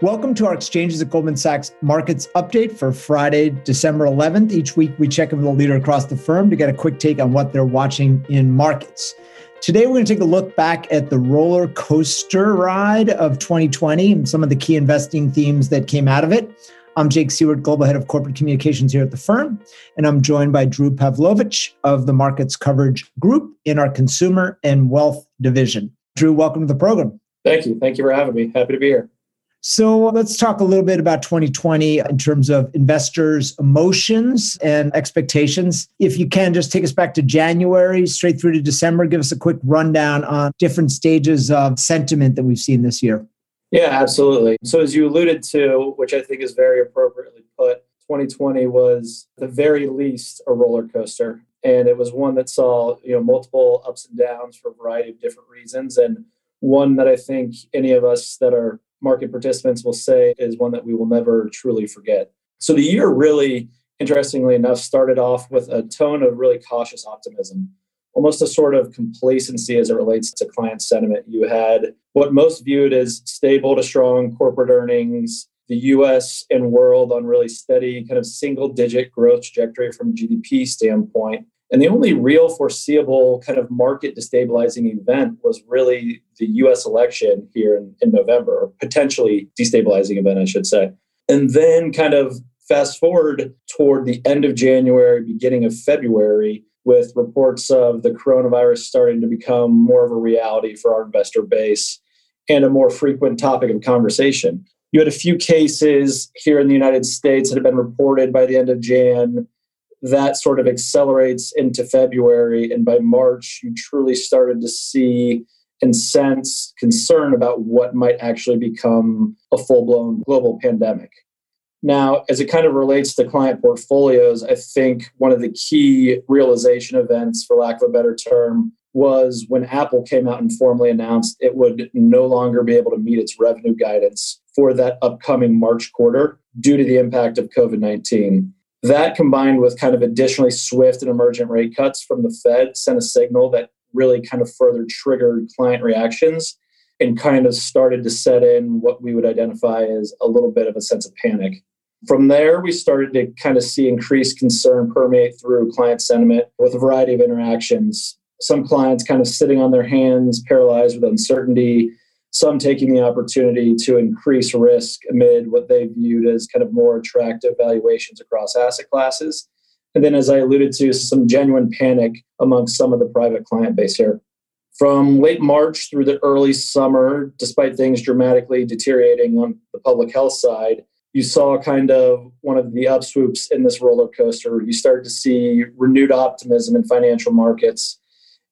Welcome to our Exchanges at Goldman Sachs Markets Update for Friday, December 11th. Each week, we check in with a leader across the firm to get a quick take on what they're watching in markets. Today, we're going to take a look back at the roller coaster ride of 2020 and some of the key investing themes that came out of it. I'm Jake Siewert, Global Head of Corporate Communications here at the firm, and I'm joined by Drew Pavlovich of the Markets Coverage Group in our Consumer and Wealth Division. Drew, welcome to the program. Thank you. Thank you for having me. Happy to be here. So let's talk a little bit about 2020 in terms of investors' emotions and expectations. If you can, just take us back to January, straight through to December. Give us a quick rundown on different stages of sentiment that we've seen this year. Yeah, absolutely. So, as you alluded to, which I think is very appropriately put, 2020 was the very least a roller coaster. And it was one that saw, you know, multiple ups and downs for a variety of different reasons. And one that I think any of us that are market participants will say is one that we will never truly forget. So the year really, interestingly enough, started off with a tone of really cautious optimism, almost a sort of complacency as it relates to client sentiment. You had what most viewed as stable to strong corporate earnings, the US and world on really steady kind of single digit growth trajectory from GDP standpoint. And the only real foreseeable kind of market destabilizing event was really the US election here in, in November, or potentially destabilizing event, I should say. And then kind of fast forward toward the end of January, beginning of February, with reports of the coronavirus starting to become more of a reality for our investor base and a more frequent topic of conversation. You had a few cases here in the United States that have been reported by the end of Jan that sort of accelerates into February. And by March, you truly started to see and sense concern about what might actually become a full blown global pandemic. Now, as it kind of relates to client portfolios, I think one of the key realization events, for lack of a better term, was when Apple came out and formally announced it would no longer be able to meet its revenue guidance for that upcoming March quarter due to the impact of COVID 19. That combined with kind of additionally swift and emergent rate cuts from the Fed sent a signal that really kind of further triggered client reactions and kind of started to set in what we would identify as a little bit of a sense of panic. From there, we started to kind of see increased concern permeate through client sentiment with a variety of interactions. Some clients kind of sitting on their hands, paralyzed with uncertainty, some taking the opportunity to increase risk amid what they viewed as kind of more attractive valuations across asset classes. And then, as I alluded to, some genuine panic amongst some of the private client base here. From late March through the early summer, despite things dramatically deteriorating on the public health side, you saw kind of one of the upswoops in this roller coaster. You started to see renewed optimism in financial markets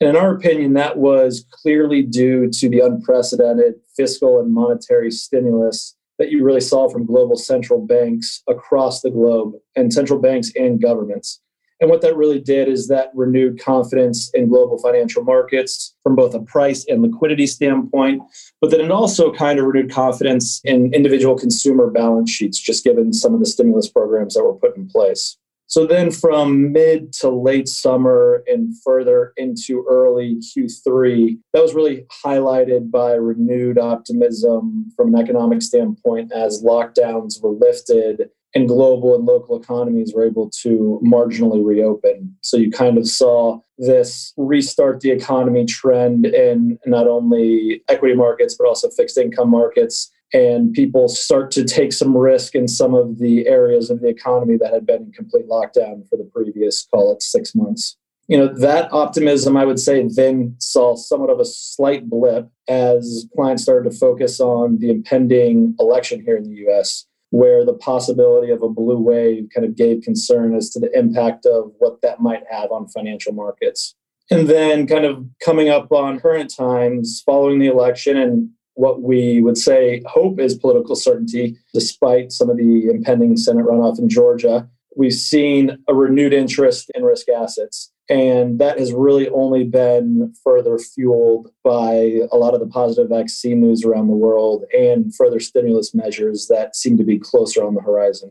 and in our opinion, that was clearly due to the unprecedented fiscal and monetary stimulus that you really saw from global central banks across the globe and central banks and governments. And what that really did is that renewed confidence in global financial markets from both a price and liquidity standpoint, but then it also kind of renewed confidence in individual consumer balance sheets, just given some of the stimulus programs that were put in place. So then from mid to late summer and further into early Q3, that was really highlighted by renewed optimism from an economic standpoint as lockdowns were lifted and global and local economies were able to marginally reopen. So you kind of saw this restart the economy trend in not only equity markets, but also fixed income markets and people start to take some risk in some of the areas of the economy that had been in complete lockdown for the previous, call it six months. You know, that optimism, I would say, then saw somewhat of a slight blip as clients started to focus on the impending election here in the US, where the possibility of a blue wave kind of gave concern as to the impact of what that might have on financial markets. And then, kind of coming up on current times following the election and what we would say hope is political certainty, despite some of the impending Senate runoff in Georgia. We've seen a renewed interest in risk assets. And that has really only been further fueled by a lot of the positive vaccine news around the world and further stimulus measures that seem to be closer on the horizon.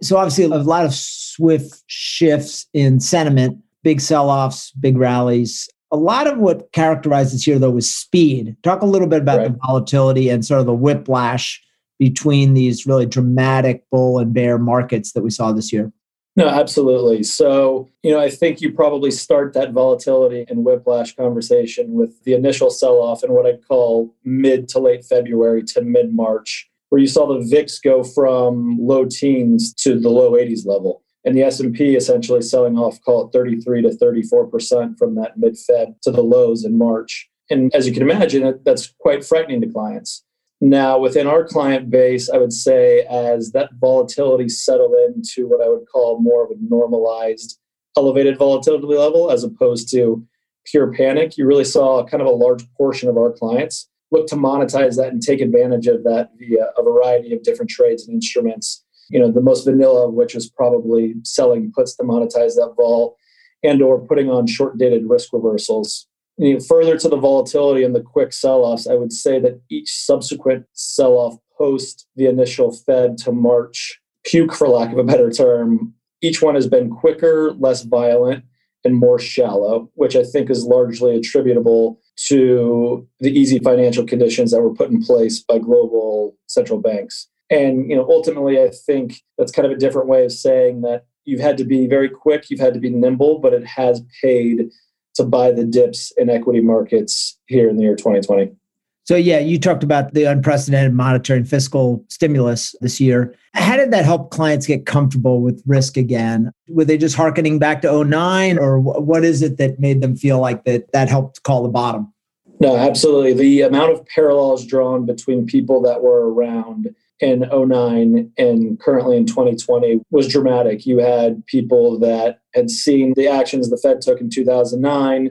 So, obviously, a lot of swift shifts in sentiment, big sell offs, big rallies a lot of what characterizes here though was speed talk a little bit about right. the volatility and sort of the whiplash between these really dramatic bull and bear markets that we saw this year? No, absolutely. So, you know, I think you probably start that volatility and whiplash conversation with the initial sell off in what I'd call mid to late February to mid March, where you saw the VIX go from low teens to the low 80s level. And the S&P essentially selling off, call it 33 to 34% from that mid Feb to the lows in March. And as you can imagine, that's quite frightening to clients. Now, within our client base, I would say as that volatility settled into what I would call more of a normalized elevated volatility level as opposed to pure panic, you really saw kind of a large portion of our clients look to monetize that and take advantage of that via a variety of different trades and instruments. You know, the most vanilla of which is probably selling puts to monetize that vol and or putting on short dated risk reversals you know, further to the volatility and the quick sell-offs, I would say that each subsequent sell-off post the initial Fed to March puke, for lack of a better term, each one has been quicker, less violent, and more shallow, which I think is largely attributable to the easy financial conditions that were put in place by global central banks. And you know, ultimately, I think that's kind of a different way of saying that you've had to be very quick, you've had to be nimble, but it has paid to buy the dips in equity markets here in the year 2020. So, yeah, you talked about the unprecedented monetary and fiscal stimulus this year. How did that help clients get comfortable with risk again? Were they just harkening back to 09 or what is it that made them feel like that that helped call the bottom? No, absolutely. The amount of parallels drawn between people that were around in 09 and currently in 2020 was dramatic. You had people that had seen the actions the Fed took in 2009.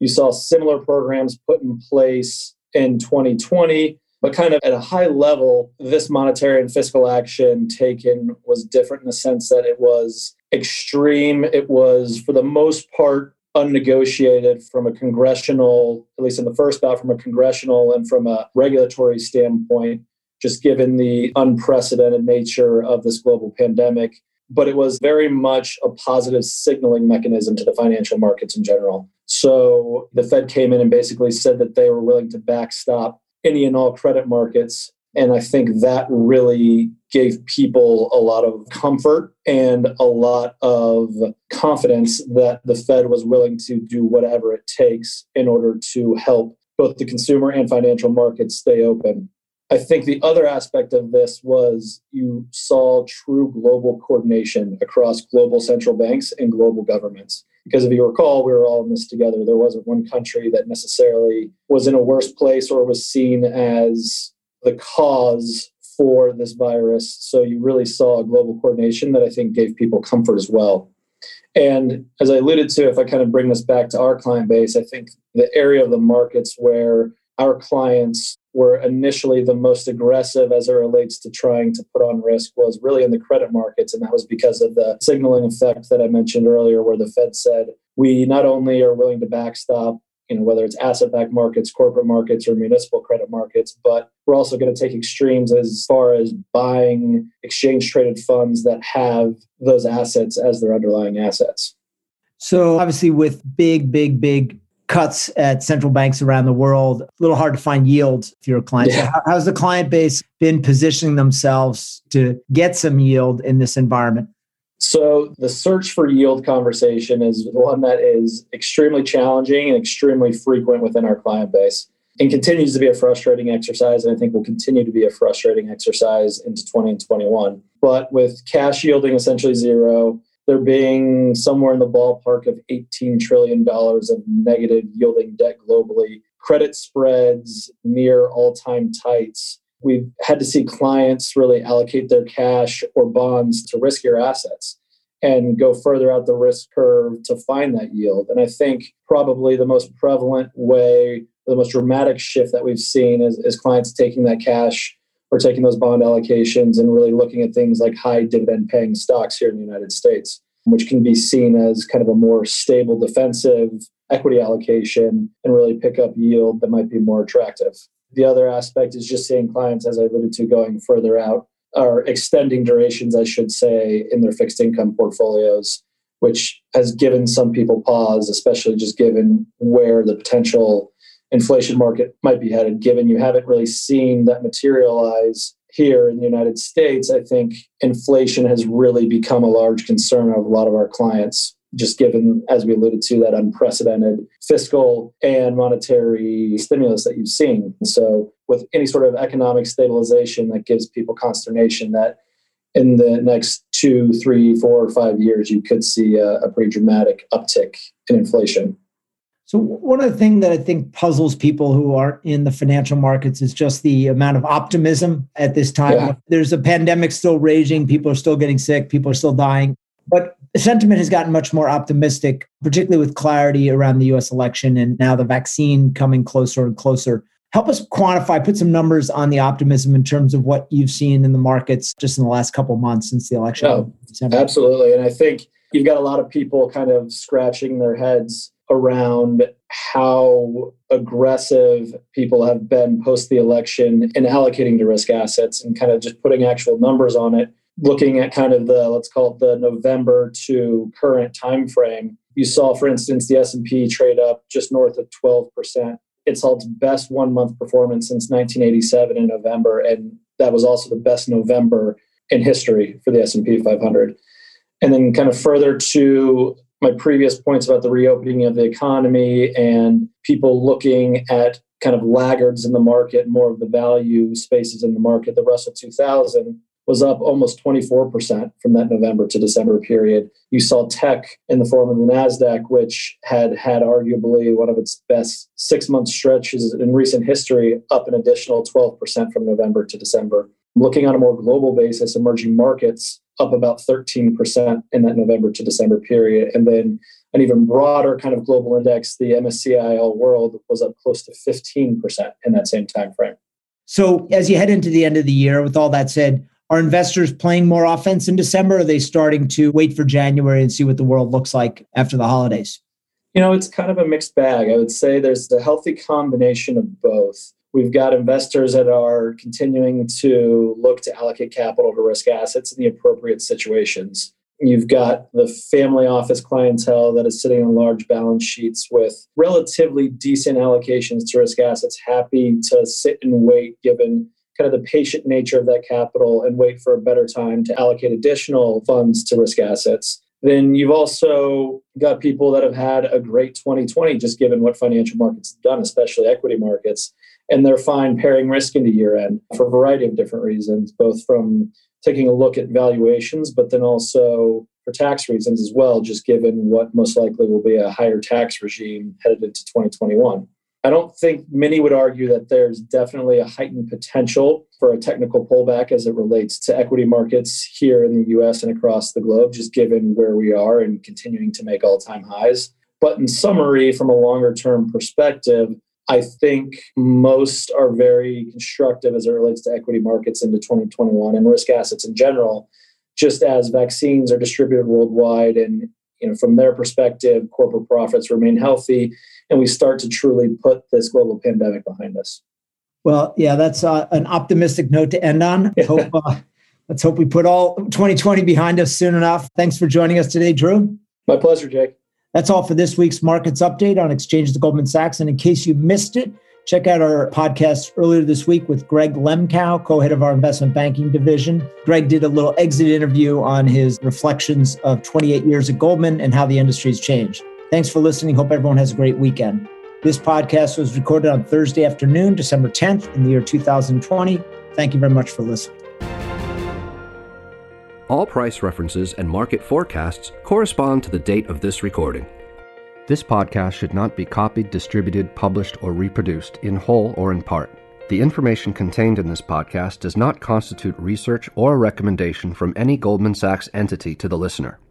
You saw similar programs put in place in 2020, but kind of at a high level, this monetary and fiscal action taken was different in the sense that it was extreme. It was, for the most part, unnegotiated from a congressional, at least in the first bout, from a congressional and from a regulatory standpoint just given the unprecedented nature of this global pandemic. But it was very much a positive signaling mechanism to the financial markets in general. So the Fed came in and basically said that they were willing to backstop any and all credit markets. And I think that really gave people a lot of comfort and a lot of confidence that the Fed was willing to do whatever it takes in order to help both the consumer and financial markets stay open. I think the other aspect of this was you saw true global coordination across global central banks and global governments. Because if you recall, we were all in this together. There wasn't one country that necessarily was in a worse place or was seen as the cause for this virus. So you really saw a global coordination that I think gave people comfort as well. And as I alluded to, if I kind of bring this back to our client base, I think the area of the markets where our clients were initially the most aggressive as it relates to trying to put on risk was really in the credit markets. And that was because of the signaling effect that I mentioned earlier, where the Fed said, we not only are willing to backstop, you know, whether it's asset backed markets, corporate markets, or municipal credit markets, but we're also going to take extremes as far as buying exchange traded funds that have those assets as their underlying assets. So, obviously, with big, big, big cuts at central banks around the world. A little hard to find yield for your clients. Yeah. So how's the client base been positioning themselves to get some yield in this environment? So, the search for yield conversation is one that is extremely challenging and extremely frequent within our client base and continues to be a frustrating exercise. And I think will continue to be a frustrating exercise into 2021. But with cash yielding essentially zero, there being somewhere in the ballpark of $18 trillion of negative yielding debt globally, credit spreads near all time tights. We've had to see clients really allocate their cash or bonds to riskier assets and go further out the risk curve to find that yield. And I think probably the most prevalent way, the most dramatic shift that we've seen is, is clients taking that cash or taking those bond allocations and really looking at things like high dividend paying stocks here in the United States, which can be seen as kind of a more stable defensive equity allocation and really pick up yield that might be more attractive. The other aspect is just seeing clients, as I alluded to, going further out or extending durations, I should say, in their fixed income portfolios, which has given some people pause, especially just given where the potential inflation market might be headed, given you haven't really seen that materialize here in the United States, I think inflation has really become a large concern of a lot of our clients, just given, as we alluded to, that unprecedented fiscal and monetary stimulus that you've seen. so, with any sort of economic stabilization, that gives people consternation that in the next two, three, four, or five years, you could see a, a pretty dramatic uptick in inflation. So one of the things that I think puzzles people who aren't in the financial markets is just the amount of optimism at this time. Yeah. There's a pandemic still raging, people are still getting sick, people are still dying. But sentiment has gotten much more optimistic, particularly with clarity around the US election and now the vaccine coming closer and closer. Help us quantify, put some numbers on the optimism in terms of what you've seen in the markets just in the last couple months since the election. Oh, absolutely. And I think you've got a lot of people kind of scratching their heads around how aggressive people have been post the election in allocating to risk assets and kind of just putting actual numbers on it looking at kind of the let's call it the november to current time frame you saw for instance the s&p trade up just north of 12% it's all its best one month performance since 1987 in november and that was also the best november in history for the s&p 500 and then kind of further to my previous points about the reopening of the economy and people looking at kind of laggards in the market, more of the value spaces in the market, the Russell 2000 was up almost 24% from that November to December period. You saw tech in the form of the NASDAQ, which had had arguably one of its best six month stretches in recent history, up an additional 12% from November to December. Looking on a more global basis, emerging markets up about 13% in that November to December period. And then an even broader kind of global index, the MSCI All World, was up close to 15% in that same time frame. So as you head into the end of the year, with all that said, are investors playing more offense in December? are they starting to wait for January and see what the world looks like after the holidays? You know, it's kind of a mixed bag. I would say there's a healthy combination of both. We've got investors that are continuing to look to allocate capital to risk assets in the appropriate situations. You've got the family office clientele that is sitting on large balance sheets with relatively decent allocations to risk assets, happy to sit and wait given kind of the patient nature of that capital and wait for a better time to allocate additional funds to risk assets. Then you've also got people that have had a great 2020, just given what financial markets have done, especially equity markets and they're fine paring risk into year end for a variety of different reasons, both from taking a look at valuations, but then also for tax reasons as well, just given what most likely will be a higher tax regime headed into 2021. I don't think many would argue that there's definitely a heightened potential for a technical pullback as it relates to equity markets here in the US and across the globe, just given where we are and continuing to make all time highs. But in summary, from a longer term perspective, I think most are very constructive as it relates to equity markets into 2021 and risk assets in general, just as vaccines are distributed worldwide and you know from their perspective corporate profits remain healthy and we start to truly put this global pandemic behind us. Well, yeah, that's uh, an optimistic note to end on. Hope, uh, let's hope we put all 2020 behind us soon enough. Thanks for joining us today, Drew. My pleasure, Jake. That's all for this week's markets update on exchanges of Goldman Sachs. And in case you missed it, check out our podcast earlier this week with Greg Lemkau, co head of our investment banking division. Greg did a little exit interview on his reflections of 28 years at Goldman and how the industry's changed. Thanks for listening. Hope everyone has a great weekend. This podcast was recorded on Thursday afternoon, December 10th, in the year 2020. Thank you very much for listening. All price references and market forecasts correspond to the date of this recording. This podcast should not be copied, distributed, published, or reproduced in whole or in part. The information contained in this podcast does not constitute research or a recommendation from any Goldman Sachs entity to the listener.